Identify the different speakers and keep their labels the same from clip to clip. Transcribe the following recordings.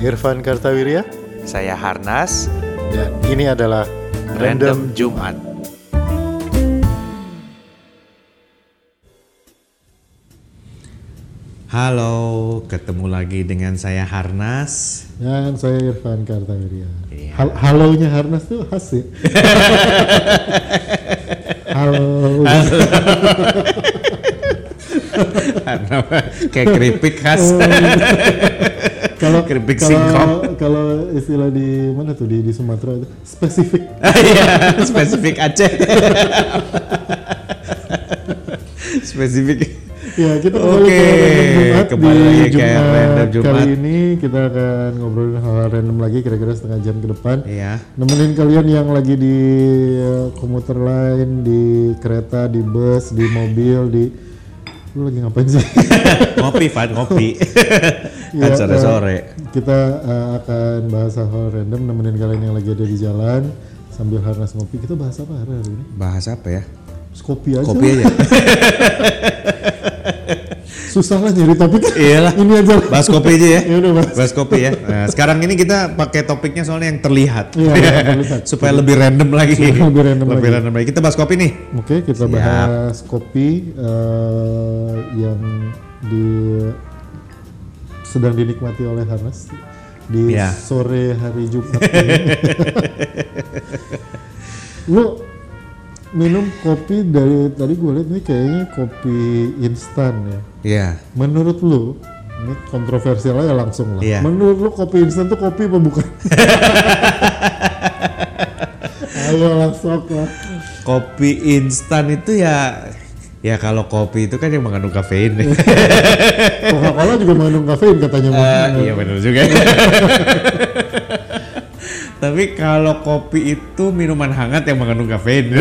Speaker 1: Irfan Kartawirya
Speaker 2: Saya Harnas,
Speaker 1: dan ini adalah
Speaker 2: Random Jumat.
Speaker 3: Halo, ketemu lagi dengan saya Harnas.
Speaker 1: dan saya Irfan Kartawirya.
Speaker 3: Iya.
Speaker 1: Hal halonya Harnas tuh khas ya. Halo.
Speaker 3: Kayak keripik khas.
Speaker 1: Kalau
Speaker 3: Keripik
Speaker 1: kalau
Speaker 3: singkong.
Speaker 1: kalau istilah di mana tuh di di Sumatera itu spesifik.
Speaker 3: Iya, spesifik Aceh. spesifik.
Speaker 1: Ya kita kembali
Speaker 3: Oke,
Speaker 1: ke Random Jumat
Speaker 3: kembali
Speaker 1: di Jumat,
Speaker 3: Random Jumat.
Speaker 1: kali ini kita akan ngobrolin hal-hal random lagi kira-kira setengah jam ke depan.
Speaker 3: Iya.
Speaker 1: Nemenin kalian yang lagi di eh, komuter lain, di kereta, di bus, di mobil, di lu lagi ngapain sih?
Speaker 3: Ngopi, Van, ngopi. kan
Speaker 1: Ya,
Speaker 3: sore-sore.
Speaker 1: eh, kita eh, akan bahas hal random nemenin kalian yang lagi ada di jalan sambil harnas ngopi. Kita bahas apa hari ini?
Speaker 3: Bahas apa ya?
Speaker 1: Terus kopi aja.
Speaker 3: Kopi aja.
Speaker 1: Susah lah nyari topik.
Speaker 3: Iyalah.
Speaker 1: ini aja.
Speaker 3: Bahas kopi aja ya.
Speaker 1: Ya udah bahas.
Speaker 3: Bahas kopi ya. Nah, sekarang ini kita pakai topiknya soalnya yang terlihat.
Speaker 1: Iya, yang terlihat.
Speaker 3: Supaya lebih random lagi.
Speaker 1: Supaya lebih random lagi.
Speaker 3: random lagi. Kita bahas kopi nih.
Speaker 1: Oke, kita
Speaker 3: Siap.
Speaker 1: bahas kopi eh, yang di sedang dinikmati oleh Harnas di
Speaker 3: Iya.
Speaker 1: sore hari Jumat ini. Lu minum kopi dari tadi gue lihat nih kayaknya kopi instan ya.
Speaker 3: Iya.
Speaker 1: Menurut lu ini kontroversial aja langsung lah.
Speaker 3: Iya.
Speaker 1: Menurut lu kopi instan tuh kopi apa bukan? Ayo langsung lah.
Speaker 3: Kopi instan itu ya ya kalau kopi itu kan yang mengandung kafein. ya.
Speaker 1: Coca-Cola juga mengandung kafein katanya.
Speaker 3: Eh, iya benar juga. Tapi kalau kopi itu minuman hangat yang mengandung kafein.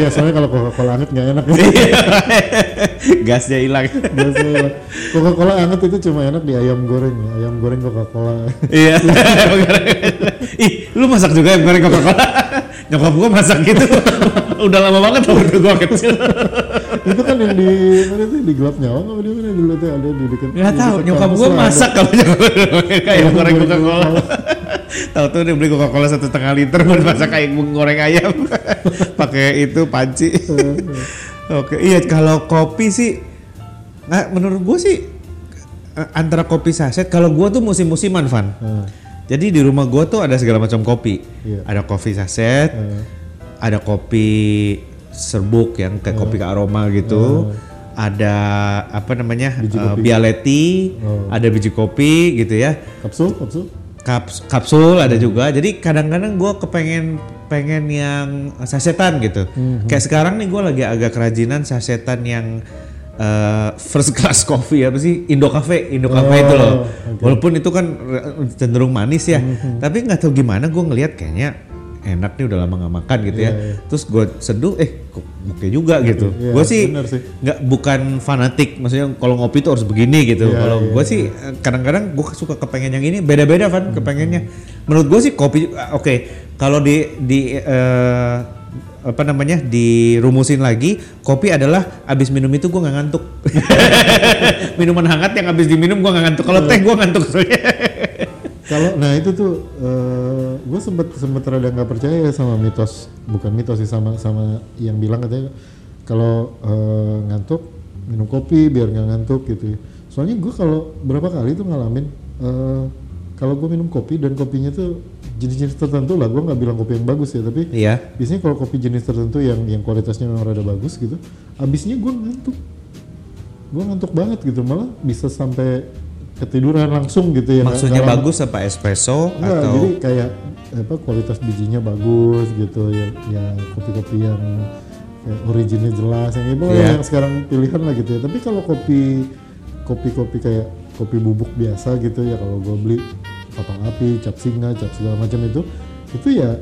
Speaker 1: Iya, soalnya kalau Coca-Cola anget nggak enak.
Speaker 3: Gasnya hilang.
Speaker 1: Biasanya Coca-Cola anget itu cuma enak di ayam goreng ya. Ayam goreng Coca-Cola.
Speaker 3: Iya. Ih, lu masak juga yang goreng Coca-Cola? Nyokap gua masak gitu. Udah lama banget waktu gua kecil.
Speaker 1: itu kan yang di mana tuh di gelap nyawa nggak di mana dulu tuh ada di dekat.
Speaker 3: Nggak tahu, nyokap gua masak kalau kayak
Speaker 1: Ayam
Speaker 3: goreng
Speaker 1: goreng
Speaker 3: Coca-Cola. Tahu tuh dia beli Coca-Cola satu setengah liter buat masak kayak goreng ayam. Pakai itu panci. Oke, iya kalau kopi sih nah, menurut gua sih antara kopi saset kalau gua tuh musim-musiman Van.
Speaker 1: Hmm.
Speaker 3: Jadi di rumah gua tuh ada segala macam kopi.
Speaker 1: Iya.
Speaker 3: Ada kopi saset,
Speaker 1: Hmm.
Speaker 3: ada kopi serbuk yang kayak kopi ke aroma gitu. Ada apa namanya?
Speaker 1: Biji kopi.
Speaker 3: bialetti,
Speaker 1: Oh.
Speaker 3: ada biji kopi gitu ya.
Speaker 1: Kapsul, kapsul.
Speaker 3: Kaps, kapsul ada juga. Jadi kadang-kadang gua kepengen pengen yang sasetan gitu. Kayak sekarang nih gua lagi agak kerajinan sasetan yang eh, first class coffee apa sih Indo Cafe Indo Cafe itu loh
Speaker 1: oke.
Speaker 3: walaupun itu kan cenderung manis ya tapi nggak tahu gimana gue ngelihat kayaknya enak nih udah lama nggak makan gitu ya. Terus gue seduh eh kok oke juga gitu.
Speaker 1: Iya,
Speaker 3: gue sih
Speaker 1: bener sih.
Speaker 3: nggak bukan fanatik maksudnya kalau ngopi tuh harus begini gitu.
Speaker 1: Iya,
Speaker 3: kalau
Speaker 1: iya,
Speaker 3: gue sih eh, kadang-kadang gue suka kepengen yang ini beda-beda kan kepengennya. Menurut gue sih kopi ah, oke kalau di di eh, apa namanya dirumusin lagi kopi adalah abis minum itu gue nggak ngantuk. Minuman hangat yang abis diminum gue nggak ngantuk. Kalau teh gue ngantuk. soalnya
Speaker 1: Kalau nah itu tuh gue sempet sempet rada nggak percaya sama mitos bukan mitos sih sama sama yang bilang katanya kalau eh, ngantuk minum kopi biar nggak ngantuk gitu ya. Soalnya gue kalau berapa kali tuh ngalamin eh, kalau gue minum kopi dan kopinya tuh jenis-jenis tertentu lah gue nggak bilang kopi yang bagus ya tapi
Speaker 3: iya
Speaker 1: biasanya kalau kopi jenis tertentu yang yang kualitasnya memang rada bagus gitu abisnya gue ngantuk gue ngantuk banget gitu malah bisa sampai ketiduran langsung gitu ya
Speaker 3: maksudnya
Speaker 1: lama.
Speaker 3: bagus apa espresso
Speaker 1: Enggak,
Speaker 3: atau
Speaker 1: jadi kayak apa kualitas bijinya bagus gitu ya yang kopi-kopi yang kayak originnya jelas yang itu
Speaker 3: Iya.
Speaker 1: yang sekarang pilihan lah gitu ya tapi kalau kopi kopi-kopi kayak kopi bubuk biasa gitu ya kalau gue beli papang api cap singa cap segala macam itu itu ya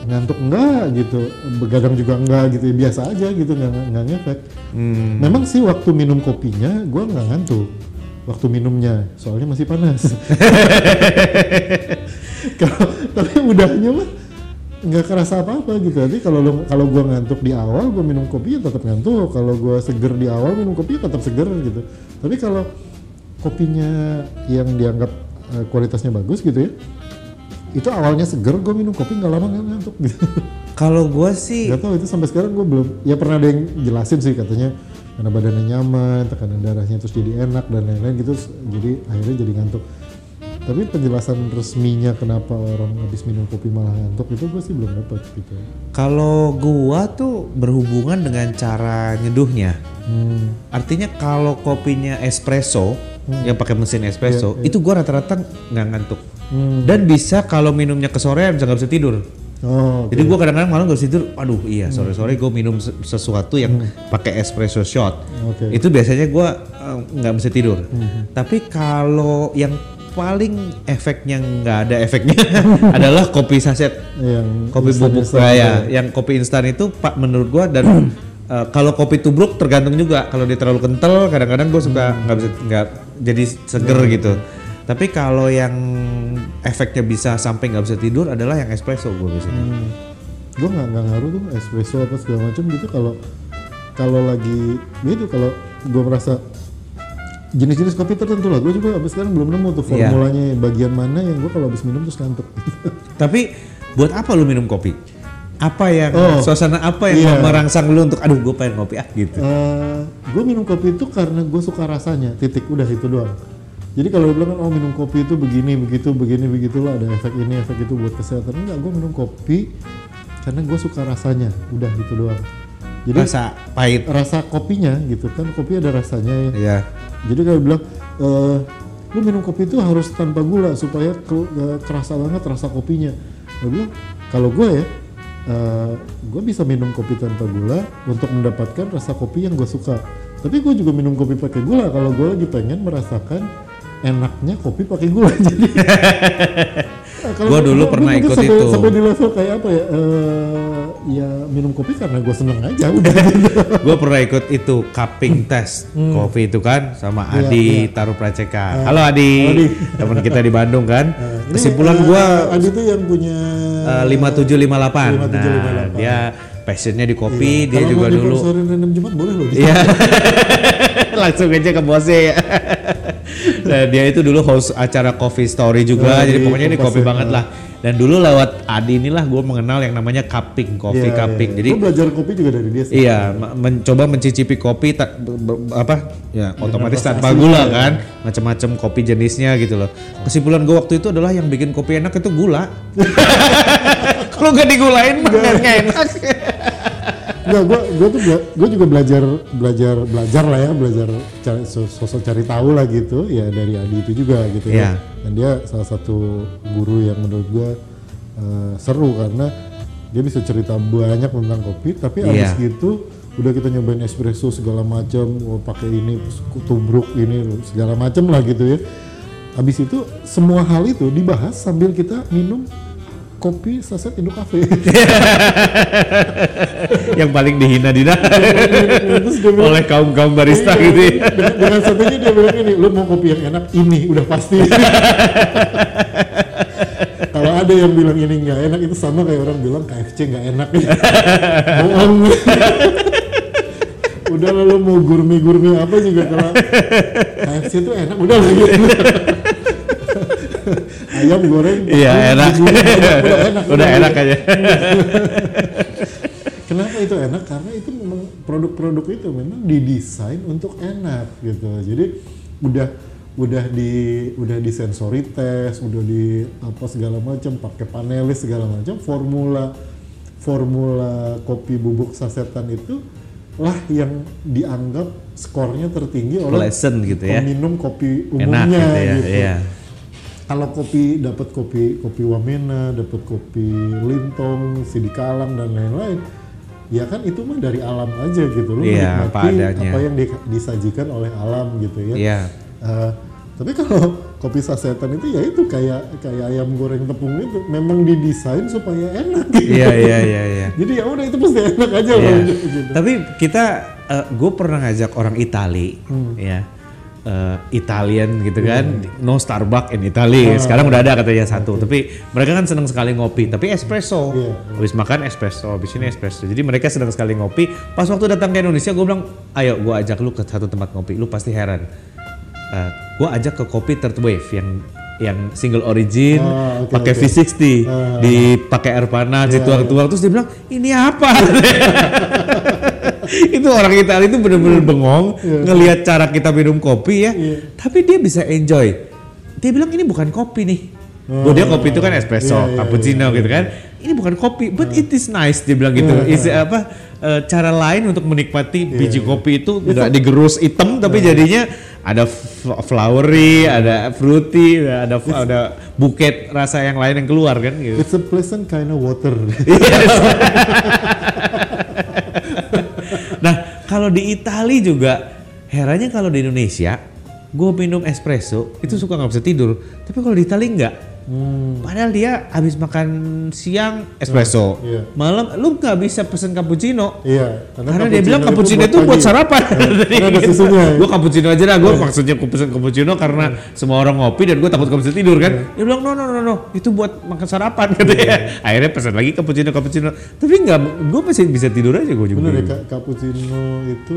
Speaker 1: ngantuk enggak gitu begadang juga enggak gitu ya biasa aja gitu nggak nggak ngefek
Speaker 3: Hmm.
Speaker 1: memang sih waktu minum kopinya gue nggak ngantuk waktu minumnya. Soalnya masih panas. Kalau tapi udahnya mah nggak kerasa apa-apa gitu. Jadi kalau kalau gue ngantuk di awal gue minum kopi ya tetap ngantuk. Kalau gue seger di awal minum kopi ya tetap seger gitu. Tapi kalau kopinya yang dianggap eh, kualitasnya bagus gitu ya itu awalnya seger gue minum kopi nggak lama nggak ngantuk. Gitu
Speaker 3: Kalau gue sih
Speaker 1: Gak tau itu sampai sekarang gue belum ya pernah ada yang jelasin sih katanya karena badannya nyaman tekanan darahnya terus jadi enak dan lain-lain gitu jadi akhirnya jadi ngantuk tapi penjelasan resminya kenapa orang habis minum kopi malah ngantuk itu gue sih belum dapat gitu
Speaker 3: kalau gua tuh berhubungan dengan cara nyeduhnya.
Speaker 1: hmm.
Speaker 3: Artinya kalau kopinya espresso yang pakai mesin espresso
Speaker 1: Iya,
Speaker 3: itu gua rata-rata nggak ngantuk.
Speaker 1: Hmm.
Speaker 3: Dan bisa kalau minumnya ke sorean bisa nggak bisa tidur.
Speaker 1: Oh.
Speaker 3: Jadi gua kadang-kadang malam bisa tidur. Aduh iya sore-sore gua minum se- sesuatu yang pakai espresso shot.
Speaker 1: Oke.
Speaker 3: Itu biasanya gua eh, nggak bisa tidur. Tapi kalau yang paling efeknya nggak ada efeknya adalah kopi saset
Speaker 1: yang
Speaker 3: kopi bubuk
Speaker 1: instan-instan
Speaker 3: ya, yang kopi instan itu pak menurut gua dan eh, kalau kopi tubruk tergantung juga kalau dia terlalu kental kadang-kadang gue suka nggak bisa nggak jadi seger gitu tapi kalau yang efeknya bisa sampai nggak bisa tidur adalah yang espresso gue biasanya.
Speaker 1: Gue nggak nggak ngaruh tuh espresso apa segala macam gitu kalau kalau lagi gitu kalau gue merasa jenis-jenis kopi tertentu lah. Gue juga sampai sekarang belum nemu tuh
Speaker 3: Iya.
Speaker 1: formulanya bagian mana yang gue kalau habis minum terus ngantuk.
Speaker 3: Tapi buat apa lu minum kopi? Apa yang
Speaker 1: Oh,
Speaker 3: suasana apa yang
Speaker 1: iya.
Speaker 3: merangsang lu untuk aduh gue pengen ngopi ah gitu?
Speaker 1: Gue minum kopi itu karena gue suka rasanya titik. Udah itu doang jadi kalau lu bilang kan oh minum kopi itu begini begitu begini begitu lah ada efek ini efek itu buat kesehatan. Enggak gue minum kopi karena gue suka rasanya. Udah itu doang. Jadi
Speaker 3: rasa pahit.
Speaker 1: rasa kopinya gitu kan. Kopi ada rasanya ya.
Speaker 3: Ya
Speaker 1: jadi kalau bilang eh, lu minum kopi itu harus tanpa gula supaya ke- eh, kerasa banget rasa kopinya. Gue bilang kalau gue ya gue bisa minum kopi tanpa gula untuk mendapatkan rasa kopi yang gue suka. Tapi gue juga minum kopi pakai gula kalau gue lagi pengen merasakan enaknya kopi pakai gula jadi Nah,
Speaker 3: Gua dulu
Speaker 1: gua-
Speaker 3: pernah ikut
Speaker 1: sampai,
Speaker 3: itu.
Speaker 1: sampai di level kayak apa ya eh, ya minum kopi karena gue seneng aja udah
Speaker 3: gue pernah ikut itu cupping test kopi itu kan sama
Speaker 1: Hmm. Iya,
Speaker 3: Adi
Speaker 1: iya.
Speaker 3: Taruh Praceka. Halo Adi,
Speaker 1: Adi.
Speaker 3: teman kita di Bandung kan.
Speaker 1: Ini,
Speaker 3: Kesimpulan
Speaker 1: eh,
Speaker 3: gue
Speaker 1: Adi itu yang punya
Speaker 3: lima tujuh lima delapan.
Speaker 1: 5758.
Speaker 3: Nah dia passionnya di kopi, dia
Speaker 1: Iya. Kalau
Speaker 3: juga
Speaker 1: mau
Speaker 3: dulu.
Speaker 1: random Jumat boleh loh.
Speaker 3: Iya. Langsung aja ke bosnya ya. nah, dia itu dulu host acara Coffee Story juga,
Speaker 1: Oh,
Speaker 3: jadi
Speaker 1: di
Speaker 3: pokoknya ini kopi
Speaker 1: ya.
Speaker 3: banget lah. Dan dulu lewat Adi inilah gue mengenal yang namanya cupping, coffee
Speaker 1: Iya,
Speaker 3: cupping.
Speaker 1: iya.
Speaker 3: Jadi
Speaker 1: belajar kopi juga dari dia sih.
Speaker 3: Iya, mencoba mencicipi kopi tak apa ya otomatis tanpa gula
Speaker 1: ya.
Speaker 3: kan, macam-macam kopi jenisnya gitu loh. Kesimpulan gue waktu itu adalah yang bikin kopi enak itu gula. Kalau nggak digulain mah nggak enak.
Speaker 1: Enggak, gua gua tuh gua juga belajar belajar belajar lah ya, belajar cari, sos- sosok cari tahu lah gitu ya dari Adi itu juga gitu
Speaker 3: Iya.
Speaker 1: ya. Dan dia salah satu guru yang menurut gua eh, seru karena dia bisa cerita banyak tentang kopi tapi abis
Speaker 3: Iya.
Speaker 1: gitu udah kita nyobain espresso segala macam, oh, pakai ini tubruk ini segala macam lah gitu ya. Habis itu semua hal itu dibahas sambil kita minum kopi saset Indo Cafe.
Speaker 3: yang paling dihina dina oleh kaum kaum barista
Speaker 1: Iya,
Speaker 3: gitu. ya.
Speaker 1: Dengan, dengan satunya dia bilang ini, lu mau kopi yang enak ini udah pasti. Kalau ada yang bilang ini nggak enak itu sama kayak orang bilang KFC nggak enak. Bohong. udah lalu mau gurme-gurme apa juga kalau KFC itu enak udah lah gitu. Ayam goreng.
Speaker 3: Iya enak.
Speaker 1: udah, enak.
Speaker 3: Udah enak aja.
Speaker 1: Kenapa itu enak? Karena itu memang produk-produk itu memang didesain untuk enak gitu. Jadi udah udah di udah di sensory test, udah di apa segala macam, pakai panelis segala macam, formula formula kopi bubuk sasetan itu lah yang dianggap skornya tertinggi oleh
Speaker 3: Pleasant gitu ya.
Speaker 1: peminum kopi
Speaker 3: Enak
Speaker 1: umumnya
Speaker 3: gitu ya.
Speaker 1: gitu.
Speaker 3: Iya.
Speaker 1: Kalau kopi dapat kopi kopi Wamena, dapat kopi Lintong, Sidikalang dan lain-lain, ya kan itu mah dari alam aja gitu loh
Speaker 3: Iya, apa
Speaker 1: menikmati
Speaker 3: adanya.
Speaker 1: apa yang di- disajikan oleh alam gitu ya.
Speaker 3: Iya.
Speaker 1: Eh, tapi kalau kopi sasetan itu ya itu kayak kayak ayam goreng tepung itu memang didesain supaya enak. Gitu.
Speaker 3: Iya iya iya iya.
Speaker 1: Jadi ya udah itu pasti enak aja
Speaker 3: Iya.
Speaker 1: kalau gitu.
Speaker 3: Tapi kita, gue pernah ngajak orang Itali,
Speaker 1: Hmm.
Speaker 3: ya, eh, Italian gitu kan, no Starbucks in Italy. Sekarang udah ada katanya satu. Tapi mereka kan senang sekali ngopi, tapi espresso.
Speaker 1: Iya.
Speaker 3: Habis makan espresso, habis ini espresso. Jadi mereka senang sekali ngopi. Pas waktu datang ke Indonesia, gue bilang, ayo gue ajak lu ke satu tempat ngopi. Lu pasti heran. gue ajak ke kopi third wave yang yang single origin,
Speaker 1: Oh, oke,
Speaker 3: pakai
Speaker 1: oke.
Speaker 3: V60,
Speaker 1: Ah.
Speaker 3: dipakai air panas,
Speaker 1: Iya,
Speaker 3: dituang-tuang terus dia bilang ini apa? itu orang Italia itu bener-bener bengong ngelihat cara kita minum kopi ya,
Speaker 1: Iya.
Speaker 3: tapi dia bisa enjoy. Dia bilang ini bukan kopi nih. Buat dia kopi itu kan espresso,
Speaker 1: Iya, iya,
Speaker 3: cappuccino gitu kan. Ini bukan kopi, but it is nice dia bilang gitu. Is apa eh, cara lain untuk menikmati biji kopi itu nggak digerus hitam tapi jadinya ada flowery, ada fruity, ada ada buket rasa yang lain yang keluar kan gitu.
Speaker 1: It's a pleasant kind of water.
Speaker 3: kalau di Itali juga herannya kalau di Indonesia gue minum espresso itu suka nggak bisa tidur. Tapi kalau di Itali nggak. Padahal dia habis makan siang espresso,
Speaker 1: Iya.
Speaker 3: malam lu nggak bisa pesen cappuccino.
Speaker 1: Iya,
Speaker 3: Karena, dia bilang cappuccino itu buat
Speaker 1: pagi.
Speaker 3: sarapan.
Speaker 1: Iya, karena ada susunya.
Speaker 3: gue cappuccino aja dah. Gue maksudnya gue pesen cappuccino karena semua orang ngopi dan gue takut gak bisa tidur kan. Dia bilang no no no no itu buat makan sarapan katanya. Akhirnya pesan lagi cappuccino cappuccino. Tapi nggak, gue masih bisa tidur aja gue juga.
Speaker 1: Bener ya, cappuccino itu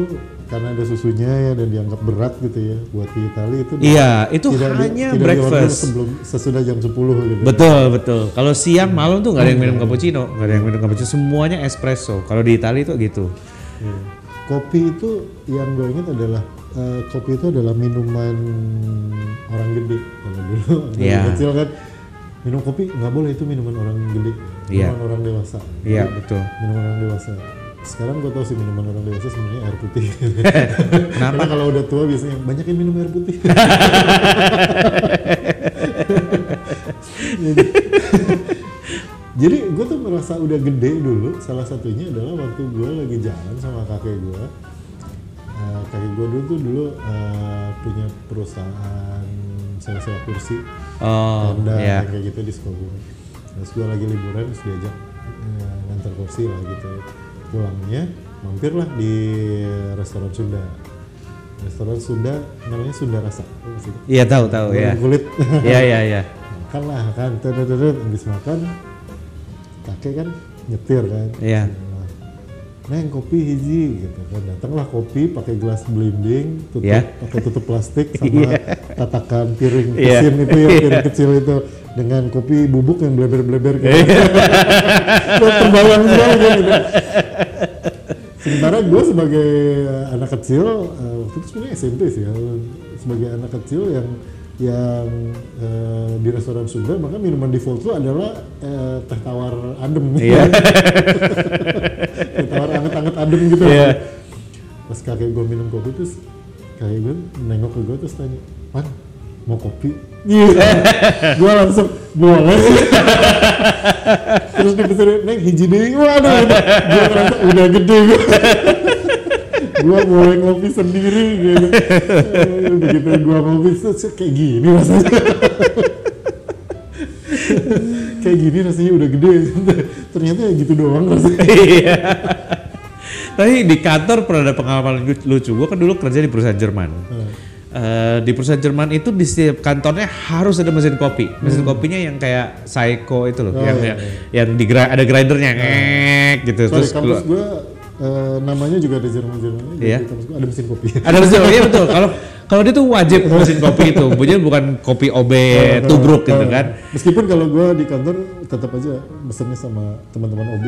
Speaker 1: karena ada susunya ya dan dianggap berat gitu ya buat di Itali itu
Speaker 3: Iya, itu
Speaker 1: tidak di-
Speaker 3: hanya
Speaker 1: tidak diorder
Speaker 3: breakfast.
Speaker 1: sebelum sesudah jam 10 gitu.
Speaker 3: Betul betul. Kalau siang malam tuh nggak ada yang minum cappuccino, nggak ada yang minum cappuccino. Semuanya espresso. Kalau di Italia itu gitu.
Speaker 1: Iya. Kopi itu yang gue ingat adalah eh, kopi itu adalah minuman orang gede kalau dulu
Speaker 3: Iya.
Speaker 1: kecil kan minum kopi nggak boleh itu minuman orang gede,
Speaker 3: Iya.
Speaker 1: minuman orang dewasa.
Speaker 3: Iya betul.
Speaker 1: Minuman orang dewasa. Sekarang gue tau sih minuman orang dewasa sebenarnya air putih.
Speaker 3: Kenapa?
Speaker 1: Karena kalau udah tua biasanya banyak yang minum air putih. Jadi- Jadi gue tuh merasa udah gede dulu. Salah satunya adalah waktu gue lagi jalan sama kakek gue. Eh, kakek gue dulu tuh dulu eh, punya perusahaan sewa-sewa kursi
Speaker 3: Oh,
Speaker 1: tenda yang kayak gitu di Sukabumi. Terus gue lagi liburan terus diajak eh, ngantar kursi lah gitu. Pulangnya mampirlah di restoran Sunda. Restoran Sunda namanya Sunda Rasa.
Speaker 3: Iya tahu tahu ya.
Speaker 1: Kulit.
Speaker 3: Iya iya iya.
Speaker 1: makan lah kan, terus habis makan kakek kan nyetir kan.
Speaker 3: Iya.
Speaker 1: Nah, Neng kopi hiji gitu kan datanglah kopi pakai gelas blending tutup
Speaker 3: Iya.
Speaker 1: pakai tutup plastik sama tatakan piring
Speaker 3: Iya.
Speaker 1: mesin itu ya piring kecil itu dengan kopi bubuk yang bleber-bleber gitu.
Speaker 3: Iya.
Speaker 1: Terbayang sekali gitu. Sementara gue sebagai anak kecil eh, waktu itu sebenarnya SMP sih ya, sebagai anak kecil yang yang eh, di restoran Sunda maka minuman default itu adalah eh, teh tawar adem
Speaker 3: Iya.
Speaker 1: teh tawar anget-anget adem gitu
Speaker 3: Iya.
Speaker 1: pas kakek gue minum kopi terus kakek gue nengok ke gue terus tanya pan mau kopi gue langsung boleh terus dipesenin neng hiji deh waduh gue ngerasa udah gede gue gue boleh ngopi sendiri gitu. Eh, begitu gue ngopi terus kayak gini rasanya. Kayak gini rasanya udah gede. Ternyata ya gitu doang rasanya.
Speaker 3: Iya. Tapi di kantor pernah ada pengalaman lucu-. Gue kan dulu kerja di perusahaan Jerman. Eh, di perusahaan Jerman itu di setiap kantornya harus ada mesin kopi. Mesin kopinya yang kayak Saiko itu loh,
Speaker 1: Oh,
Speaker 3: yang
Speaker 1: iya,
Speaker 3: yang, yang di ada grindernya ngek gitu.
Speaker 1: Sorry,
Speaker 3: Terus
Speaker 1: kampus gue eh, namanya juga ada Jerman Jerman
Speaker 3: Iya.
Speaker 1: Gue ada mesin kopi.
Speaker 3: ada mesin kopi, iya betul. Kalau kalau dia tuh wajib mesin kopi itu, bunyinya bukan kopi OB tubruk gitu kan.
Speaker 1: Meskipun kalau gue di kantor tetap aja mesennya sama teman-teman OB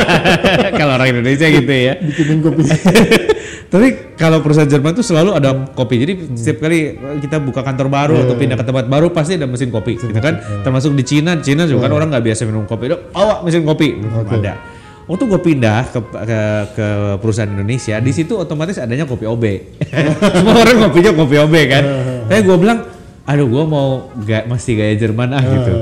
Speaker 3: kalau orang Indonesia gitu ya.
Speaker 1: bikinin kopi.
Speaker 3: Tapi kalau perusahaan Jerman tuh selalu ada kopi. Jadi setiap kali kita buka kantor baru atau pindah ke tempat baru pasti ada mesin kopi, gitu kan? Termasuk di Cina, Cina juga kan orang nggak biasa minum kopi. Bawa mesin kopi,
Speaker 1: Oke.
Speaker 3: ada. Waktu gue pindah ke, ke ke perusahaan Indonesia, di situ otomatis adanya kopi OB. Semua orang kopinya kopi OB kan. Tapi gue bilang, aduh gue mau ga, masih gaya Jerman ah gitu.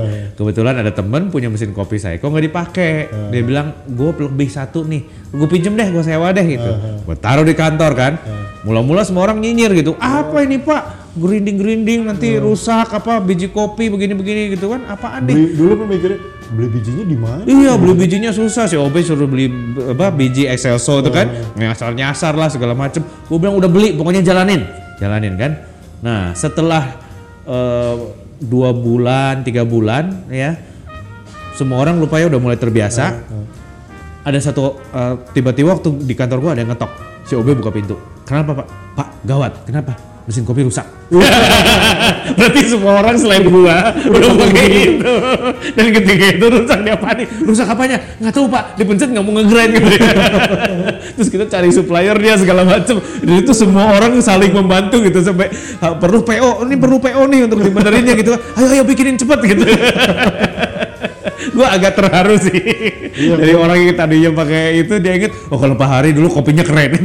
Speaker 3: Kebetulan ada temen punya mesin kopi saya, kok nggak dipakai? Dia bilang, gue lebih satu nih, gue pinjem deh, gue sewa deh gitu. Gue taruh di kantor kan. Mula-mula semua orang nyinyir gitu, apa ini pak? Grinding-grinding nanti rusak apa biji kopi begini-begini gitu kan? Apaan nih?
Speaker 1: Dulu pemikirnya beli bijinya di mana?
Speaker 3: Iya beli bijinya susah si OB suruh beli apa biji Excelso itu kan nyasar nyasar lah segala macem. Gue bilang udah beli pokoknya jalanin, jalanin kan. Nah setelah eh, dua bulan tiga bulan ya semua orang lupanya udah mulai terbiasa. Ada satu eh, tiba-tiba waktu di kantor gua ada yang ngetok si OB buka pintu. Kenapa pak? Pak gawat. Kenapa? Mesin kopi rusak. Berarti semua orang selain gua udah pakai itu. Dan ketika itu rusak dia panik. Rusak apanya? Nggak tahu pak. Dipencet nggak mau ngegrind gitu. Terus kita cari supplier dia segala macam. Dan itu semua orang saling membantu gitu sampai "Ah, perlu PO. Ini perlu PO nih untuk dibenerinnya gitu. Ayo ayo bikinin cepet gitu. gua agak terharu sih. Dari orang yang tadinya pakai itu dia inget oh kalau Pak Hari dulu kopinya keren.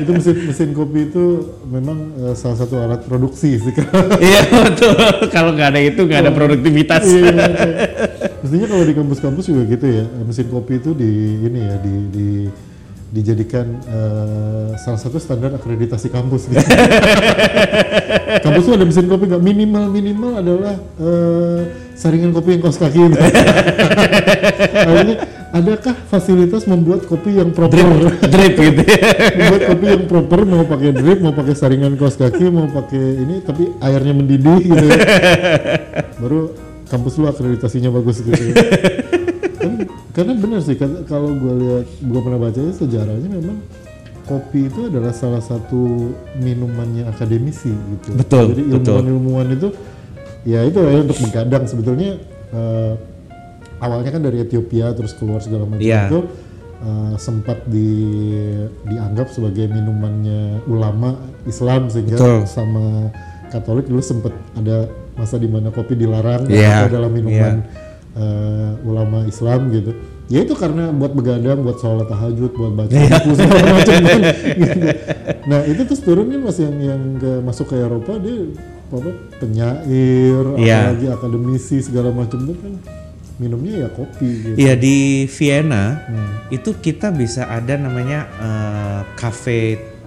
Speaker 1: Itu mesin mesin kopi itu memang eh, salah satu alat produksi sih.
Speaker 3: Iya betul. Kalau nggak ada itu nggak ada produktivitas.
Speaker 1: Iya, iya, iya. Mestinya kalau di kampus-kampus juga gitu ya, mesin kopi itu di ini ya di, di dijadikan eh, salah satu standar akreditasi kampus. Gitu. kampus tuh ada mesin kopi nggak minimal minimal adalah eh, saringan kopi yang kaos kaki. Gitu. Akhirnya, adakah fasilitas membuat kopi yang proper?
Speaker 3: drip gitu ya.
Speaker 1: membuat kopi yang proper mau pakai drip mau pakai saringan kaos kaki mau pakai ini tapi airnya mendidih gitu ya. baru kampus lu akreditasinya bagus gitu ya. Karena benar sih kan- kalau gue lihat gue pernah baca sejarahnya memang kopi itu adalah salah satu minumannya akademisi gitu.
Speaker 3: Betul,
Speaker 1: jadi ilmuwan-ilmuwan itu ya itu ya untuk begadang. Sebetulnya eh, awalnya kan dari Ethiopia terus keluar segala macam
Speaker 3: Iya.
Speaker 1: itu eh, sempat di, dianggap sebagai minumannya ulama Islam sehingga
Speaker 3: Betul.
Speaker 1: sama Katolik dulu sempat ada masa di mana kopi dilarang itu adalah minuman eh, ulama Islam gitu. Ya itu karena buat begadang, buat sholat tahajud, buat baca
Speaker 3: Iya.
Speaker 1: buku segala macam kan. gitu. Nah itu terus turunnya mas yang yang ke, masuk ke Eropa dia apa penyair,
Speaker 3: Iya.
Speaker 1: apalagi akademisi segala macam itu kan minumnya ya kopi gitu.
Speaker 3: Iya di Vienna
Speaker 1: Hmm.
Speaker 3: itu kita bisa ada namanya eh, cafe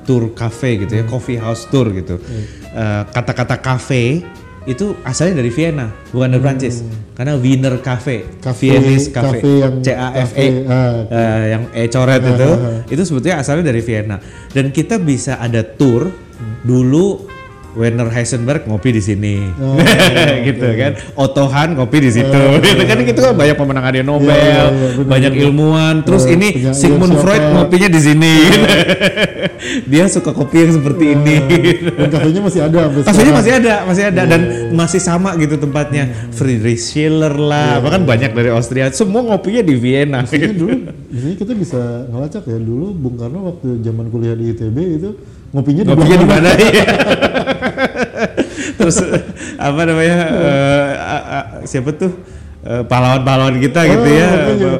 Speaker 3: tour cafe gitu
Speaker 1: Hmm.
Speaker 3: ya, coffee house tour gitu. Eh, Kata-kata cafe itu asalnya dari Vienna, bukan dari Prancis. Karena Wiener Cafe,
Speaker 1: Hmm. Cafe-
Speaker 3: Viennese Cafe,
Speaker 1: cafe yang-
Speaker 3: C A F E,
Speaker 1: cafe, ah,
Speaker 3: eh, yang E coret itu, itu sebetulnya asalnya dari Vienna. Dan kita bisa ada tour
Speaker 1: Hmm.
Speaker 3: dulu. Werner Heisenberg ngopi di sini,
Speaker 1: Oh,
Speaker 3: gitu kan. Otto Hahn ngopi di situ, gitu kan. Itu kan banyak pemenang hadiah Nobel,
Speaker 1: Iya, iya, iya, benar,
Speaker 3: banyak ilmuwan. Terus
Speaker 1: Eh,
Speaker 3: ini
Speaker 1: penyair
Speaker 3: Sigmund? Freud ngopinya di sini. Dia suka kopi yang seperti ini.
Speaker 1: Dan kafenya masih ada.
Speaker 3: Kafenya masih ada, masih ada
Speaker 1: Iya,
Speaker 3: dan masih sama gitu tempatnya. Friedrich Schiller lah, bahkan banyak dari Austria. Semua ngopinya di Vienna.
Speaker 1: Maksudnya dulu, misalnya kita bisa ngelacak ya dulu Bung Karno waktu zaman kuliah di ITB itu ngopinya di
Speaker 3: Ngopinya di
Speaker 1: mana?
Speaker 3: Iya. Terus apa namanya? eh, siapa tuh? Eh, pahlawan-pahlawan kita gitu
Speaker 1: Oh,
Speaker 3: ya.
Speaker 1: iya.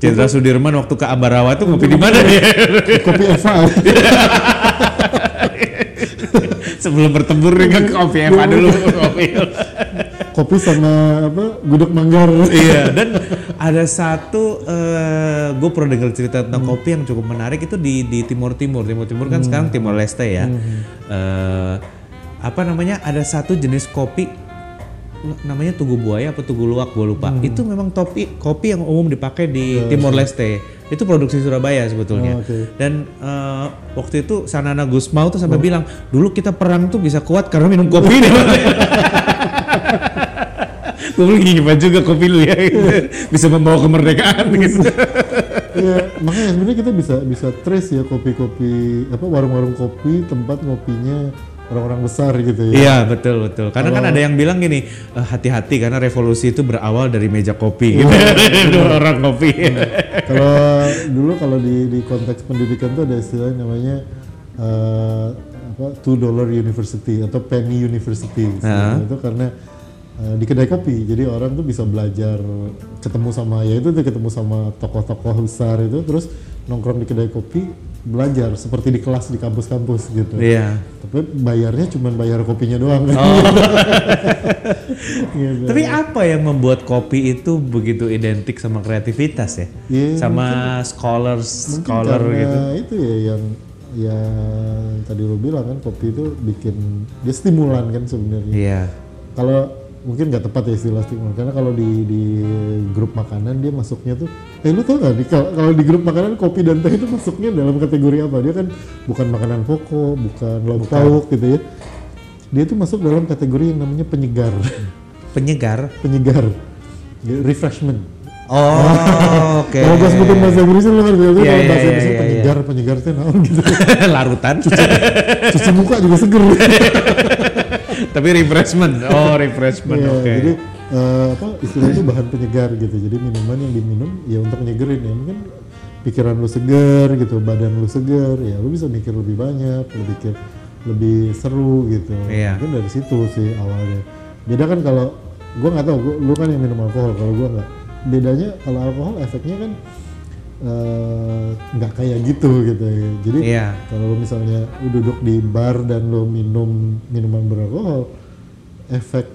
Speaker 3: Jenderal Sudirman waktu ke Ambarawa tuh ngopi di mana dia?
Speaker 1: Kopi Eva.
Speaker 3: Sebelum bertempur dengan kopi Eva dulu kopi.
Speaker 1: Kopi sama apa gudeg manggar.
Speaker 3: iya dan ada satu eh gue pernah dengar cerita tentang kopi yang cukup menarik itu di di Timur Timur. Timur Timur kan sekarang Timor Leste ya. Eh, apa namanya ada satu jenis kopi namanya tugu buaya apa tugu luwak gue lupa. Itu memang topi kopi yang umum dipakai di Timor Leste. Itu produksi Surabaya sebetulnya.
Speaker 1: Oh, oke.
Speaker 3: dan eh, waktu itu Sanana Gusmau tuh sampai bilang dulu kita perang tuh bisa kuat karena minum kopi. ini gue bilang gimana juga kopi lu ya. Gitu. bisa membawa kemerdekaan gitu.
Speaker 1: Iya, makanya sebenarnya kita bisa bisa trace ya kopi-kopi apa warung-warung kopi tempat ngopinya orang-orang besar gitu ya.
Speaker 3: iya betul betul. Karena kan ada yang bilang gini "Eh, hati-hati karena revolusi itu berawal dari meja kopi gitu. Dua orang kopi.
Speaker 1: Kalau dulu kalau di di konteks pendidikan tuh ada istilah namanya eh, apa two dollar university atau penny university. Istilahnya. itu karena eh, di kedai kopi. Jadi orang tuh bisa belajar ketemu sama ya itu tuh ketemu sama tokoh-tokoh besar itu terus nongkrong di kedai kopi belajar seperti di kelas di kampus-kampus gitu.
Speaker 3: Iya.
Speaker 1: Tapi bayarnya cuma bayar kopinya doang. Kan Gitu.
Speaker 3: tapi apa yang membuat kopi itu begitu identik sama kreativitas ya?
Speaker 1: Iya,
Speaker 3: sama scholars
Speaker 1: Mungkin
Speaker 3: scholar gitu?
Speaker 1: itu ya yang yang tadi lo bilang kan kopi itu bikin dia stimulan kan sebenarnya.
Speaker 3: iya.
Speaker 1: Kalau mungkin nggak tepat ya istilah stimulan karena kalau di di grup makanan dia masuknya tuh eh lu tau nggak kalau kalau di grup makanan kopi dan teh itu masuknya dalam kategori apa? Dia kan bukan makanan pokok, bukan lauk pauk gitu ya. Dia tuh masuk dalam kategori yang namanya penyegar.
Speaker 3: penyegar
Speaker 1: penyegar. Refreshment.
Speaker 3: Oh, oke.
Speaker 1: Kalau gue sebutin bahasa Inggrisnya lo ngerti
Speaker 3: Iya,
Speaker 1: Kalau
Speaker 3: iya,
Speaker 1: bahasa
Speaker 3: iya,
Speaker 1: Inggrisnya
Speaker 3: iya,
Speaker 1: penyegar, penyegar itu naon gitu.
Speaker 3: Larutan.
Speaker 1: Cuci muka juga seger.
Speaker 3: Tapi refreshment. Oh, refreshment.
Speaker 1: Iya,
Speaker 3: Oke.
Speaker 1: Jadi eh, apa istilah itu bahan penyegar gitu. Jadi minuman yang diminum ya untuk menyegerin ya. Mungkin pikiran lu segar gitu, badan lu segar, ya lu bisa mikir lebih banyak, lu pikir lebih seru gitu.
Speaker 3: Iya.
Speaker 1: Mungkin dari situ sih awalnya. Beda kan kalau gua nggak tahu, gua, lu kan yang minum alkohol, kalau gua nggak. Bedanya kalau alkohol efeknya kan eh, nggak kayak gitu gitu ya. Jadi
Speaker 3: Iya.
Speaker 1: kalau misalnya lu duduk di bar dan lu minum minuman beralkohol, efek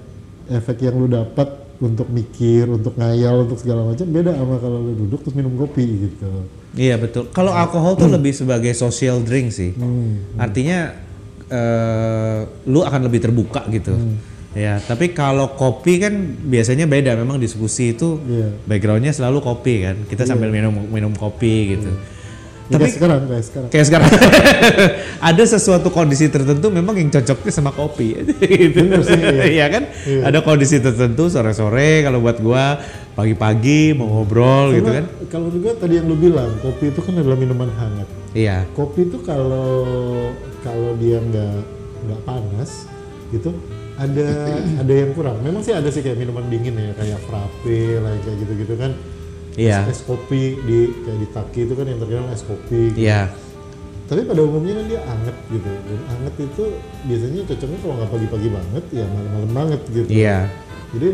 Speaker 1: efek yang lu dapat untuk mikir, untuk ngayal, untuk segala macam beda sama kalau lu duduk terus minum kopi gitu.
Speaker 3: Iya betul. Kalau alkohol tuh lebih sebagai social drink sih.
Speaker 1: Hmm.
Speaker 3: Artinya eh, lu akan lebih terbuka gitu. Ya, tapi kalau kopi kan biasanya beda. Memang diskusi itu
Speaker 1: Iya.
Speaker 3: backgroundnya selalu kopi kan. Kita sambil minum minum kopi gitu.
Speaker 1: Tapi
Speaker 3: Tapi
Speaker 1: sekarang kayak sekarang.
Speaker 3: kayak sekarang ada sesuatu kondisi tertentu memang yang cocoknya sama kopi gitu.
Speaker 1: Bener sih, iya.
Speaker 3: Iya kan? Ada kondisi tertentu sore-sore kalau buat gua pagi-pagi mau ngobrol gitu kan.
Speaker 1: Kalau juga tadi yang lu bilang, kopi itu kan adalah minuman hangat.
Speaker 3: Iya.
Speaker 1: Kopi itu kalau kalau dia nggak nggak panas gitu ada ada yang kurang. Memang sih ada sih kayak minuman dingin ya kayak frappe lah kayak gitu-gitu kan.
Speaker 3: Iya.
Speaker 1: Es, es kopi di kayak di Taki itu kan yang terkenal es kopi. gitu.
Speaker 3: Iya.
Speaker 1: Tapi pada umumnya kan dia anget gitu. Dan anget itu biasanya cocoknya kalau nggak pagi-pagi banget ya malam-malam banget gitu.
Speaker 3: Iya.
Speaker 1: Jadi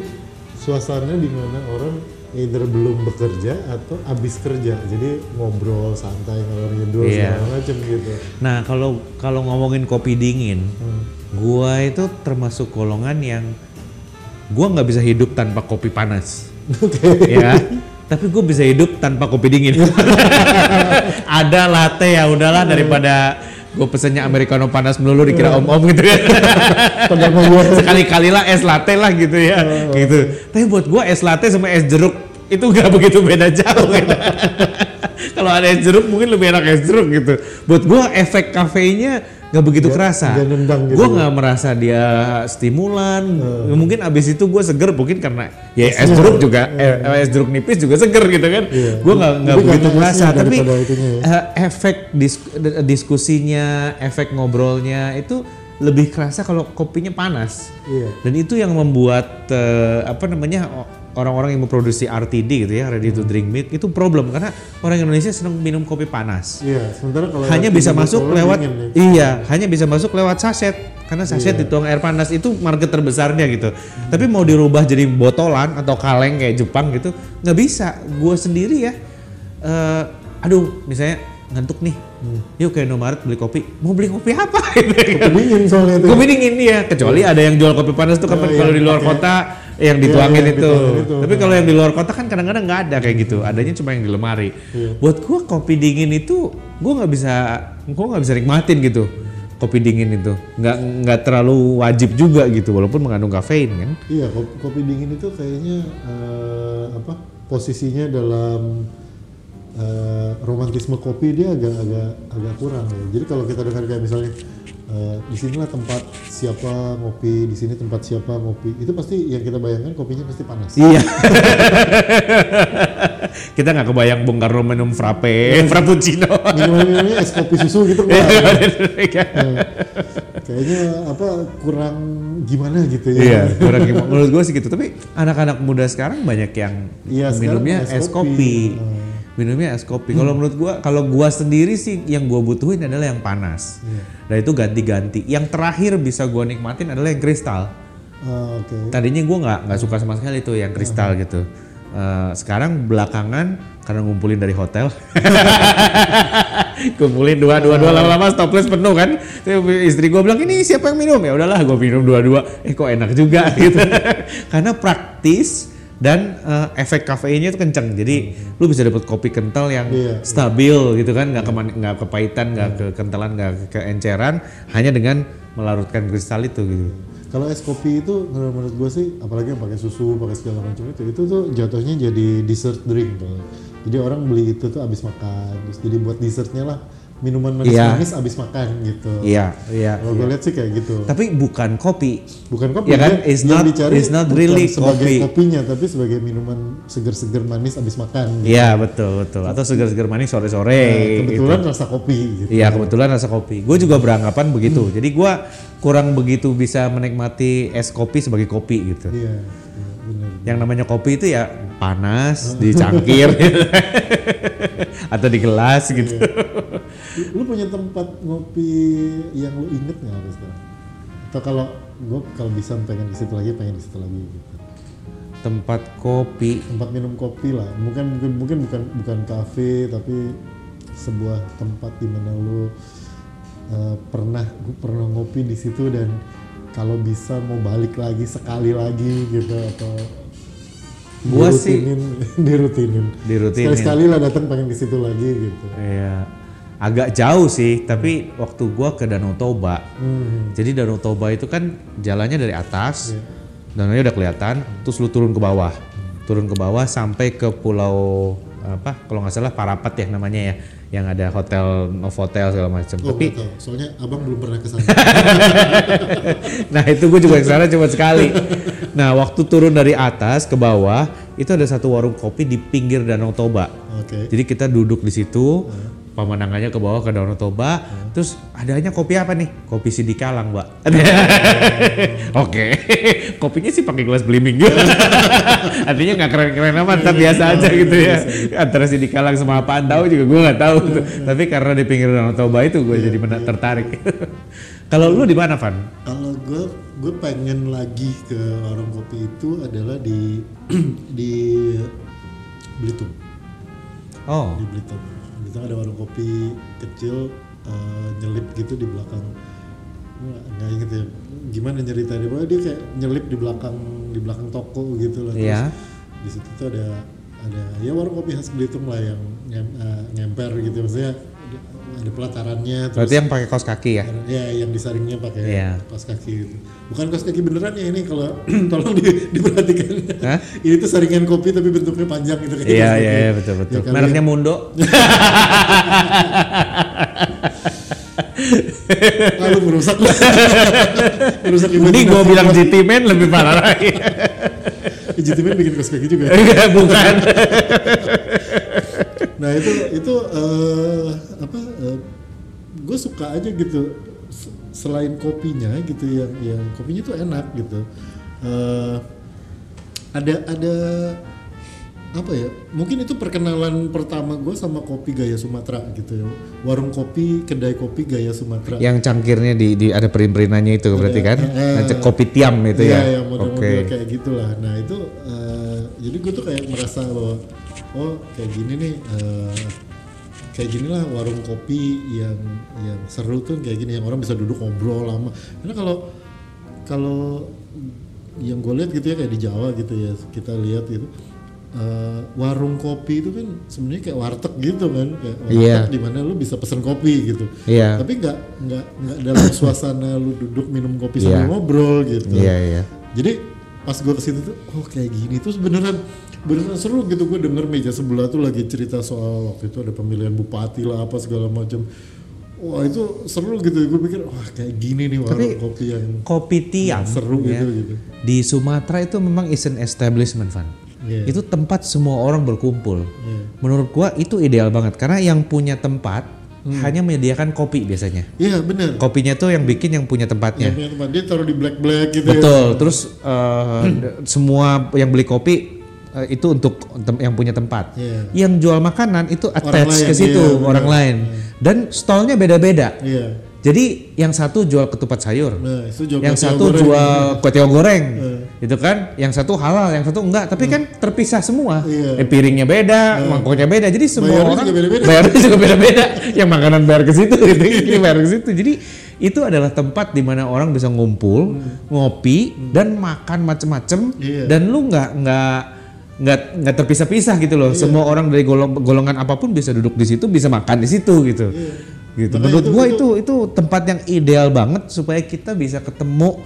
Speaker 1: suasananya di mana orang either belum bekerja atau habis kerja. Jadi ngobrol santai ngalor ngidul
Speaker 3: Iya.
Speaker 1: segala macam gitu.
Speaker 3: Nah, kalau kalau ngomongin kopi dingin,
Speaker 1: Hmm.
Speaker 3: gua itu termasuk golongan yang gua nggak bisa hidup tanpa kopi panas. ya. Tapi gue bisa hidup tanpa kopi dingin. Ada latte ya udahlah daripada gue pesennya americano panas melulu dikira om-om gitu
Speaker 1: gua
Speaker 3: Sekali-kali lah es latte lah gitu ya. gitu. Tapi buat gua es latte sama es jeruk itu gak begitu beda jauh. kan. Kalau ada es jeruk mungkin lebih enak es jeruk gitu. Buat gua efek kafeinnya nggak begitu kerasa.
Speaker 1: gitu
Speaker 3: Gua
Speaker 1: ya?
Speaker 3: nggak merasa dia stimulan. Mungkin abis itu gua seger mungkin karena ya es jeruk juga eh, es jeruk nipis juga seger gitu kan.
Speaker 1: Iya.
Speaker 3: Gua nggak nggak begitu merasa.
Speaker 1: esnya
Speaker 3: Tapi
Speaker 1: itunya ya.
Speaker 3: eh, efek dis- d- diskusinya, efek ngobrolnya itu lebih kerasa kalau kopinya panas.
Speaker 1: Iya.
Speaker 3: Dan itu yang membuat eh, apa namanya orang-orang yang memproduksi RTD gitu ya, ready to drink milk itu problem karena orang Indonesia senang minum kopi panas.
Speaker 1: Iya, sementara kalau
Speaker 3: Hanya bisa masuk lewat
Speaker 1: dingin ya.
Speaker 3: iya, hanya bisa masuk lewat saset karena saset
Speaker 1: Iya.
Speaker 3: dituang air panas itu market terbesarnya gitu. Tapi mau dirubah jadi botolan atau kaleng kayak Jepang gitu nggak bisa. Gua sendiri ya, eh, aduh misalnya ngantuk nih,
Speaker 1: Hmm.
Speaker 3: yuk ke Indomaret beli kopi. Mau beli kopi apa?
Speaker 1: Kopi dingin soalnya itu.
Speaker 3: Kopi dingin ya, kecuali ada yang jual kopi panas tuh kan
Speaker 1: Oh,
Speaker 3: kalau
Speaker 1: iya,
Speaker 3: di luar
Speaker 1: pakai-
Speaker 3: kota yang dituangin
Speaker 1: iya,
Speaker 3: itu.
Speaker 1: dituangin itu.
Speaker 3: Tapi kalau yang di luar kota kan kadang-kadang nggak ada kayak gitu, adanya cuma yang di lemari.
Speaker 1: Iya.
Speaker 3: Buat gua kopi dingin itu gua nggak bisa, gua nggak bisa nikmatin gitu. Kopi dingin itu nggak nggak terlalu wajib juga gitu, walaupun mengandung kafein kan.
Speaker 1: Iya, kopi, kopi dingin itu kayaknya eh, apa? Posisinya dalam eh, romantisme kopi dia agak agak agak kurang ya. Jadi kalau kita dengar kayak misalnya eh, di sinilah tempat siapa ngopi, di sini tempat siapa ngopi, itu pasti yang kita bayangkan kopinya pasti panas.
Speaker 3: Iya. Kita nggak kebayang Bung Karno minum frappe, frappuccino.
Speaker 1: Minuman-minumannya es kopi susu gitu
Speaker 3: Iya,
Speaker 1: enggak. Nah, kayaknya apa kurang gimana gitu ya.
Speaker 3: Iya, kurang gimana. Menurut gue sih gitu. Tapi anak-anak muda sekarang banyak yang
Speaker 1: Iya,
Speaker 3: minumnya
Speaker 1: es
Speaker 3: es
Speaker 1: kopi.
Speaker 3: kopi.
Speaker 1: Hmm.
Speaker 3: Minumnya es kopi. Kalau menurut gua, kalau gua sendiri sih yang gua butuhin adalah yang panas.
Speaker 1: Iya.
Speaker 3: Dan itu ganti-ganti. Yang terakhir bisa gua nikmatin adalah yang kristal.
Speaker 1: Ah, Oke.
Speaker 3: Tadinya gua nggak nggak suka sama sekali tuh yang kristal
Speaker 1: Hmm.
Speaker 3: gitu. Eh, sekarang belakangan karena ngumpulin dari hotel, kumpulin dua dua dua lama-lama stopless penuh kan. Istri gua bilang ini siapa yang minum ya udahlah gua minum dua-dua. Eh kok enak juga gitu. karena praktis dan eh, efek kafeinnya itu kenceng. Jadi lu bisa dapat kopi kental yang
Speaker 1: Iya,
Speaker 3: stabil gitu kan, nggak keman- nggak kepahitan, nggak kekentalan, nggak keenceran, hanya dengan melarutkan kristal itu gitu.
Speaker 1: Kalau es kopi itu menurut, menurut gue sih, apalagi yang pakai susu, pakai segala macam itu, itu tuh jatuhnya jadi dessert drink tuh. Jadi orang beli itu tuh abis makan, terus jadi buat dessertnya lah minuman
Speaker 3: Iya.
Speaker 1: manis-manis abis makan gitu.
Speaker 3: Iya, iya.
Speaker 1: Kalau gue lihat sih kayak gitu.
Speaker 3: Tapi bukan kopi.
Speaker 1: Bukan kopi.
Speaker 3: Ya kan? It's
Speaker 1: yang
Speaker 3: not-
Speaker 1: dicari
Speaker 3: it's not
Speaker 1: bukan
Speaker 3: really
Speaker 1: sebagai
Speaker 3: kopi.
Speaker 1: kopinya, tapi sebagai minuman seger-seger manis abis makan. gitu.
Speaker 3: Iya, betul, betul. Atau segar-segar manis sore-sore.
Speaker 1: Nah,
Speaker 3: gitu.
Speaker 1: kebetulan rasa kopi gitu.
Speaker 3: Iya kebetulan rasa kopi. Gue juga beranggapan begitu.
Speaker 1: Hmm.
Speaker 3: Jadi gue kurang begitu bisa menikmati es kopi sebagai kopi gitu.
Speaker 1: Iya, iya, benar.
Speaker 3: Yang namanya kopi itu ya panas, dicangkir, atau di gelas gitu.
Speaker 1: Lu, lu punya tempat ngopi yang lu inget nggak apa sekarang? Atau kalau gue kalau bisa pengen di situ lagi, pengen di situ lagi gitu.
Speaker 3: Tempat kopi.
Speaker 1: Tempat minum kopi lah, mungkin mungkin mungkin bukan bukan kafe tapi sebuah tempat di mana lu eh, pernah gue pernah ngopi di situ dan kalau bisa mau balik lagi sekali lagi gitu atau
Speaker 3: Gua sih-
Speaker 1: dirutinin, dirutinin.
Speaker 3: Dirutinin.
Speaker 1: Sekali-sekali lah datang pengen di situ lagi gitu.
Speaker 3: Iya. Agak jauh sih, tapi waktu gua ke Danau Toba.
Speaker 1: Hmm.
Speaker 3: Jadi Danau Toba itu kan jalannya dari atas,
Speaker 1: Iya.
Speaker 3: danaunya udah kelihatan, terus lu turun ke bawah, turun ke bawah sampai ke pulau apa? Kalau nggak salah Parapat ya namanya ya, yang ada hotel Novotel segala macam.
Speaker 1: Oh,
Speaker 3: Tapi
Speaker 1: tahu. soalnya abang belum pernah ke sana.
Speaker 3: nah itu gue juga ke sana cuma sekali. Nah waktu turun dari atas ke bawah itu ada satu warung kopi di pinggir Danau Toba.
Speaker 1: Oke.
Speaker 3: Jadi kita duduk di situ, pemandangannya ke bawah ke Danau Toba, terus adanya kopi apa nih? Kopi Sidikalang, Mbak. Oke, kopinya sih pakai gelas belimbing gitu. Artinya nggak keren-keren amat, tapi biasa aja gitu ya. Antara Sidikalang sama apaan tahu juga gue nggak tahu. Tapi karena di pinggir Danau Toba itu gue jadi tertarik. Kalau lu di mana, Van?
Speaker 1: Kalau gue gue pengen lagi ke warung kopi itu adalah di di Belitung.
Speaker 3: Oh,
Speaker 1: Di Belitung. Belitung ada warung kopi kecil eh, nyelip gitu di belakang. Nggak inget ya. Gimana nyeritainnya? Pokoknya dia kayak nyelip di belakang di belakang toko gitu lah. Terus
Speaker 3: Iya.
Speaker 1: Di situ tuh ada ada ya warung kopi khas Belitung lah yang nyem- eh, nyemper gitu maksudnya ada, pelatarannya terus
Speaker 3: berarti yang pakai kaos kaki ya?
Speaker 1: Ya, yang disaringnya pakai
Speaker 3: Iya.
Speaker 1: kaos kaki gitu. Bukan kaos kaki beneran ya ini kalau tolong di- diperhatikan.
Speaker 3: Hah?
Speaker 1: ini tuh saringan kopi tapi bentuknya panjang gitu kayak
Speaker 3: Iya, iya, iya, betul betul.
Speaker 1: Ya,
Speaker 3: Mereknya
Speaker 1: ya.
Speaker 3: Mundo.
Speaker 1: Lalu merusak merusak
Speaker 3: Ini gue bilang GT Man lebih parah lagi.
Speaker 1: Jitimen bikin kaos kaki juga.
Speaker 3: Bukan.
Speaker 1: Nah itu itu eh, apa? gue suka aja gitu. Selain kopinya gitu yang yang kopinya tuh enak gitu. Eh, ada ada apa ya? Mungkin itu perkenalan pertama gue sama kopi gaya Sumatera gitu ya. Warung kopi, kedai kopi gaya Sumatera.
Speaker 3: yang cangkirnya di, di ada perin-perinannya itu berarti kan?
Speaker 1: eh,
Speaker 3: Ngecek kopi tiam itu
Speaker 1: Iya,
Speaker 3: ya.
Speaker 1: yang model-model
Speaker 3: Oke.
Speaker 1: kayak gitulah. Nah itu, eh, jadi gue tuh kayak merasa bahwa, oh kayak gini nih, eh, kayak gini lah warung kopi yang yang seru tuh kayak gini, yang orang bisa duduk ngobrol lama. Karena kalau kalau yang gue lihat gitu ya kayak di Jawa gitu ya, kita lihat gitu. eh, warung kopi itu kan sebenarnya kayak warteg gitu kan kayak warteg
Speaker 3: Iya.
Speaker 1: di mana lu bisa pesen kopi gitu
Speaker 3: Iya.
Speaker 1: tapi nggak nggak nggak dalam suasana lu duduk minum kopi sambil
Speaker 3: Iya.
Speaker 1: ngobrol gitu
Speaker 3: Iya, iya.
Speaker 1: jadi pas gue ke sini tuh oh kayak gini terus beneran beneran seru gitu gue denger meja sebelah tuh lagi cerita soal waktu itu ada pemilihan bupati lah apa segala macam wah itu seru gitu gue pikir wah kayak gini nih warung
Speaker 3: Tapi-
Speaker 1: kopi yang
Speaker 3: Kopi tiam
Speaker 1: seru
Speaker 3: ya,
Speaker 1: gitu gitu
Speaker 3: di Sumatera itu memang is an establishment Van.
Speaker 1: Iya.
Speaker 3: Itu tempat semua orang berkumpul.
Speaker 1: Iya.
Speaker 3: Menurut gua itu ideal banget karena yang punya tempat
Speaker 1: Hmm.
Speaker 3: hanya menyediakan kopi biasanya.
Speaker 1: iya bener
Speaker 3: Kopinya tuh yang bikin yang punya tempatnya.
Speaker 1: yang punya tempat dia taruh di black black gitu
Speaker 3: Betul.
Speaker 1: ya
Speaker 3: Terus d- semua yang beli kopi eh, itu untuk yang punya tempat.
Speaker 1: Iya.
Speaker 3: Yang jual makanan itu attach ke situ
Speaker 1: iya,
Speaker 3: orang lain. Dan stolnya beda-beda.
Speaker 1: iya
Speaker 3: Jadi yang satu jual ketupat sayur,
Speaker 1: nah itu jual
Speaker 3: yang satu
Speaker 1: goreng.
Speaker 3: jual kue tiaw goreng,
Speaker 1: Iya.
Speaker 3: gitu kan? Yang satu halal, yang satu enggak. Tapi kan terpisah semua.
Speaker 1: Iya.
Speaker 3: Eh, piringnya beda, mangkoknya beda. Jadi semua
Speaker 1: Bayarnya
Speaker 3: orang
Speaker 1: juga beda-beda.
Speaker 3: bayarnya juga beda-beda. yang makanan bayar ke situ, gitu, ini bayar ke situ. Jadi itu adalah tempat di mana orang bisa ngumpul, ngopi dan makan macem-macem.
Speaker 1: Iya.
Speaker 3: Dan lu nggak nggak nggak nggak terpisah-pisah gitu loh. Semua orang dari golong- golongan apa pun bisa duduk di situ, bisa makan di situ gitu. Gitu.
Speaker 1: Makanya
Speaker 3: Menurut
Speaker 1: itu-
Speaker 3: gua
Speaker 1: itu-
Speaker 3: itu itu tempat yang ideal banget supaya kita bisa ketemu.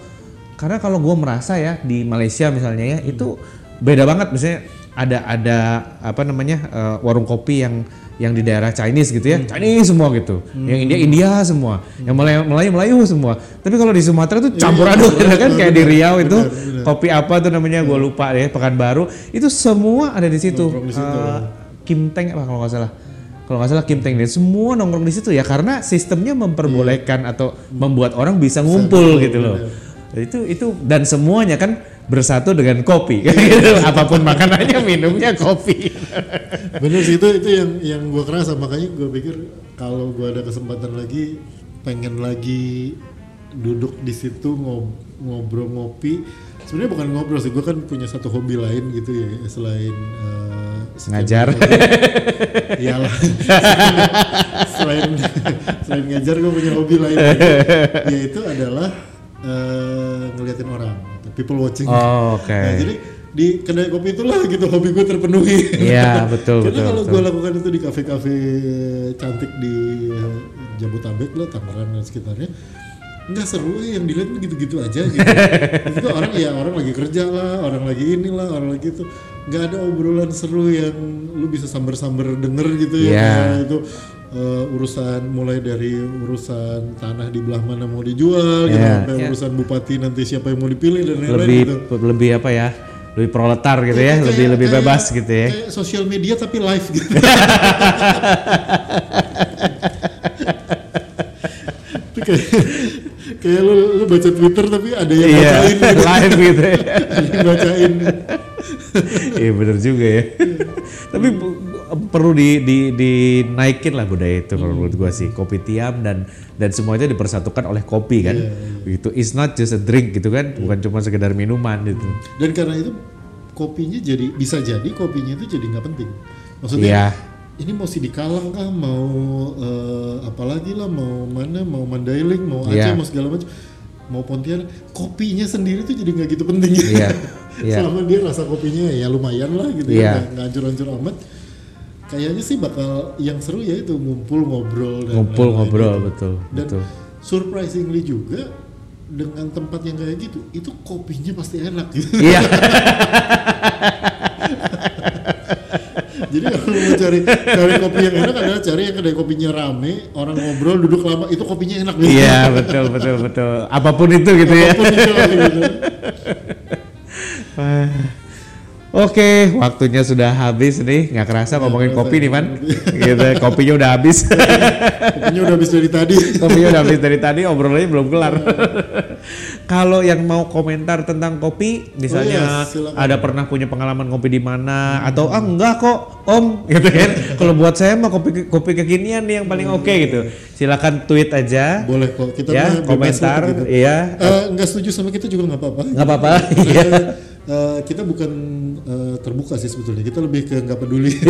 Speaker 3: Karena kalau gua merasa ya di Malaysia misalnya ya itu beda banget misalnya ada ada apa namanya eh, warung kopi yang yang di daerah Chinese gitu ya, Chinese semua gitu, yang India India semua, yang Melayu Melayu Melayu semua. Tapi kalau di Sumatera tuh campur aduk ya kan? Kayak di Riau itu kopi apa tuh namanya gue lupa deh Pekanbaru. Itu semua ada di situ.
Speaker 1: Di situ.
Speaker 3: Eh, Kim Teng apa kalau nggak salah. Kalau nggak salah Kim Teng deh. Semua nongkrong di situ ya karena sistemnya memperbolehkan atau membuat orang bisa ngumpul gitu loh. Itu itu dan semuanya kan bersatu dengan kopi gitu. Apa pun makanannya minumnya kopi.
Speaker 1: Bener sih itu itu yang yang gue kerasa makanya gue pikir kalau gue ada kesempatan lagi pengen lagi duduk di situ ngob- ngobrol ngopi sebenarnya bukan ngobrol sih gue kan punya satu hobi lain gitu ya selain sekian
Speaker 3: Ngajar.
Speaker 1: iyalah selain selain ngajar gue punya hobi lain yaitu adalah eh, ngeliatin orang people watching
Speaker 3: Oh, oke.
Speaker 1: Nah, jadi di kedai kopi itulah gitu hobi gue terpenuhi.
Speaker 3: Iya, betul,
Speaker 1: Karena
Speaker 3: betul,
Speaker 1: kalau gue lakukan itu di kafe-kafe cantik di Jabotabek lah, Tangerang dan sekitarnya, nggak seru eh, yang dilihat gitu-gitu aja gitu. itu orang ya orang lagi kerja lah, orang lagi inilah, orang lagi itu nggak ada obrolan seru yang lu bisa samber-samber denger gitu ya.
Speaker 3: Iya.
Speaker 1: Itu eh, urusan mulai dari urusan tanah di belah mana mau dijual gitu,
Speaker 3: Iya.
Speaker 1: sampai
Speaker 3: Iya.
Speaker 1: urusan bupati nanti siapa yang mau dipilih dan lain-lain
Speaker 3: lebih
Speaker 1: gitu.
Speaker 3: lebih apa ya? Lebih proletar gitu ya,
Speaker 1: Kayak-
Speaker 3: lebih lebih
Speaker 1: kayak-
Speaker 3: bebas gitu ya.
Speaker 1: Kayak sosial media tapi live gitu. Itu kayak kayak lu, lu baca Twitter tapi ada yang
Speaker 3: Iya,
Speaker 1: bacain gitu.
Speaker 3: live gitu ya.
Speaker 1: ada yang bacain.
Speaker 3: Iya bener juga ya. Tapi bu- perlu di, di dinaikin lah budaya itu kalau menurut gua sih kopi tiam dan dan semua itu dipersatukan oleh kopi kan. Itu it's not just a drink gitu kan, bukan cuma sekedar minuman gitu.
Speaker 1: Dan karena itu kopinya jadi bisa jadi kopinya itu jadi nggak penting. Maksudnya
Speaker 3: Iya.
Speaker 1: ini mau Sidikalang kah, mau eh, apalagi lah, mau mana, mau Mandailing, mau Aceh,
Speaker 3: Iya.
Speaker 1: mau segala macam, mau Pontianak, kopinya sendiri tuh jadi nggak gitu penting.
Speaker 3: Iya, iya.
Speaker 1: Selama dia rasa kopinya ya lumayan lah gitu
Speaker 3: Iya.
Speaker 1: ya, nggak- nggak hancur-hancur amat. Kayaknya sih bakal yang seru ya itu ngumpul ngobrol dan
Speaker 3: Ngumpul ngobrol
Speaker 1: gitu.
Speaker 3: betul,
Speaker 1: Dan
Speaker 3: betul.
Speaker 1: surprisingly juga dengan tempat yang kayak gitu, itu kopinya pasti enak gitu.
Speaker 3: Iya.
Speaker 1: Jadi kalau mau cari cari kopi yang enak adalah cari yang kedai kopinya rame, orang ngobrol duduk lama, itu kopinya enak gitu.
Speaker 3: Iya, betul betul betul. Apa pun itu gitu ya.
Speaker 1: Apa pun itu lah, gitu.
Speaker 3: Oke, waktunya sudah habis nih. Nggak kerasa ngomongin
Speaker 1: kerasa.
Speaker 3: kopi nih, Man. gitu, kopinya udah habis.
Speaker 1: Kopinya udah habis dari tadi.
Speaker 3: kopinya udah habis dari tadi, obrolannya belum kelar. Kalau yang mau komentar tentang kopi, misalnya
Speaker 1: iya, silakan.
Speaker 3: ada pernah punya pengalaman kopi di mana atau ah enggak kok, Om, gitu kan. Kalau buat saya mah kopi kopi kekinian nih yang paling oke gitu. Silakan tweet aja.
Speaker 1: Boleh kok, kita
Speaker 3: ya, komentar,
Speaker 1: gitu.
Speaker 3: iya.
Speaker 1: Eh, nggak setuju sama kita juga nggak apa-apa.
Speaker 3: Nggak apa-apa. Iya.
Speaker 1: Eh, kita bukan eh, terbuka sih sebetulnya, kita lebih ke nggak peduli.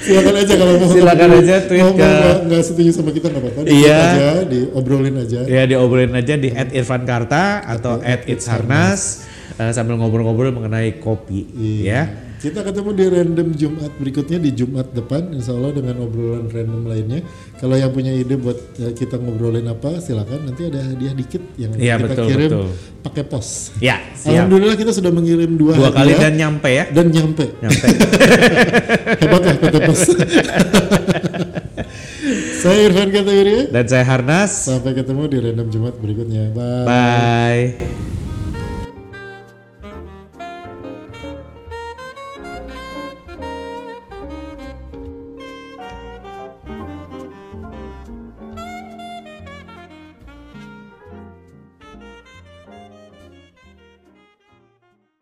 Speaker 1: Silakan aja kalau mau.
Speaker 3: Silakan aja tweet
Speaker 1: mau,
Speaker 3: ke-
Speaker 1: mau nggak- setuju sama kita nggak apa-apa. di
Speaker 3: Iya.
Speaker 1: aja, diobrolin aja.
Speaker 3: Ya diobrolin aja di @irfankarta atau @itsharnas eh, sambil ngobrol-ngobrol mengenai kopi
Speaker 1: Iya.
Speaker 3: ya.
Speaker 1: Kita ketemu di random Jumat berikutnya di Jumat depan, insya Allah dengan obrolan random lainnya. Kalau yang punya ide buat eh, kita ngobrolin apa, silakan. Nanti ada hadiah dikit yang
Speaker 3: Iya,
Speaker 1: kita
Speaker 3: betul,
Speaker 1: kirim pakai pos.
Speaker 3: Ya, siap.
Speaker 1: Alhamdulillah kita sudah mengirim dua,
Speaker 3: Dua kali dan nyampe ya.
Speaker 1: dan nyampe.
Speaker 3: Nyampe.
Speaker 1: Hebat lah PT Pos. Saya Irfan Katawiria.
Speaker 3: Dan saya Harnas.
Speaker 1: Sampai ketemu di random Jumat berikutnya. Bye.
Speaker 3: Bye.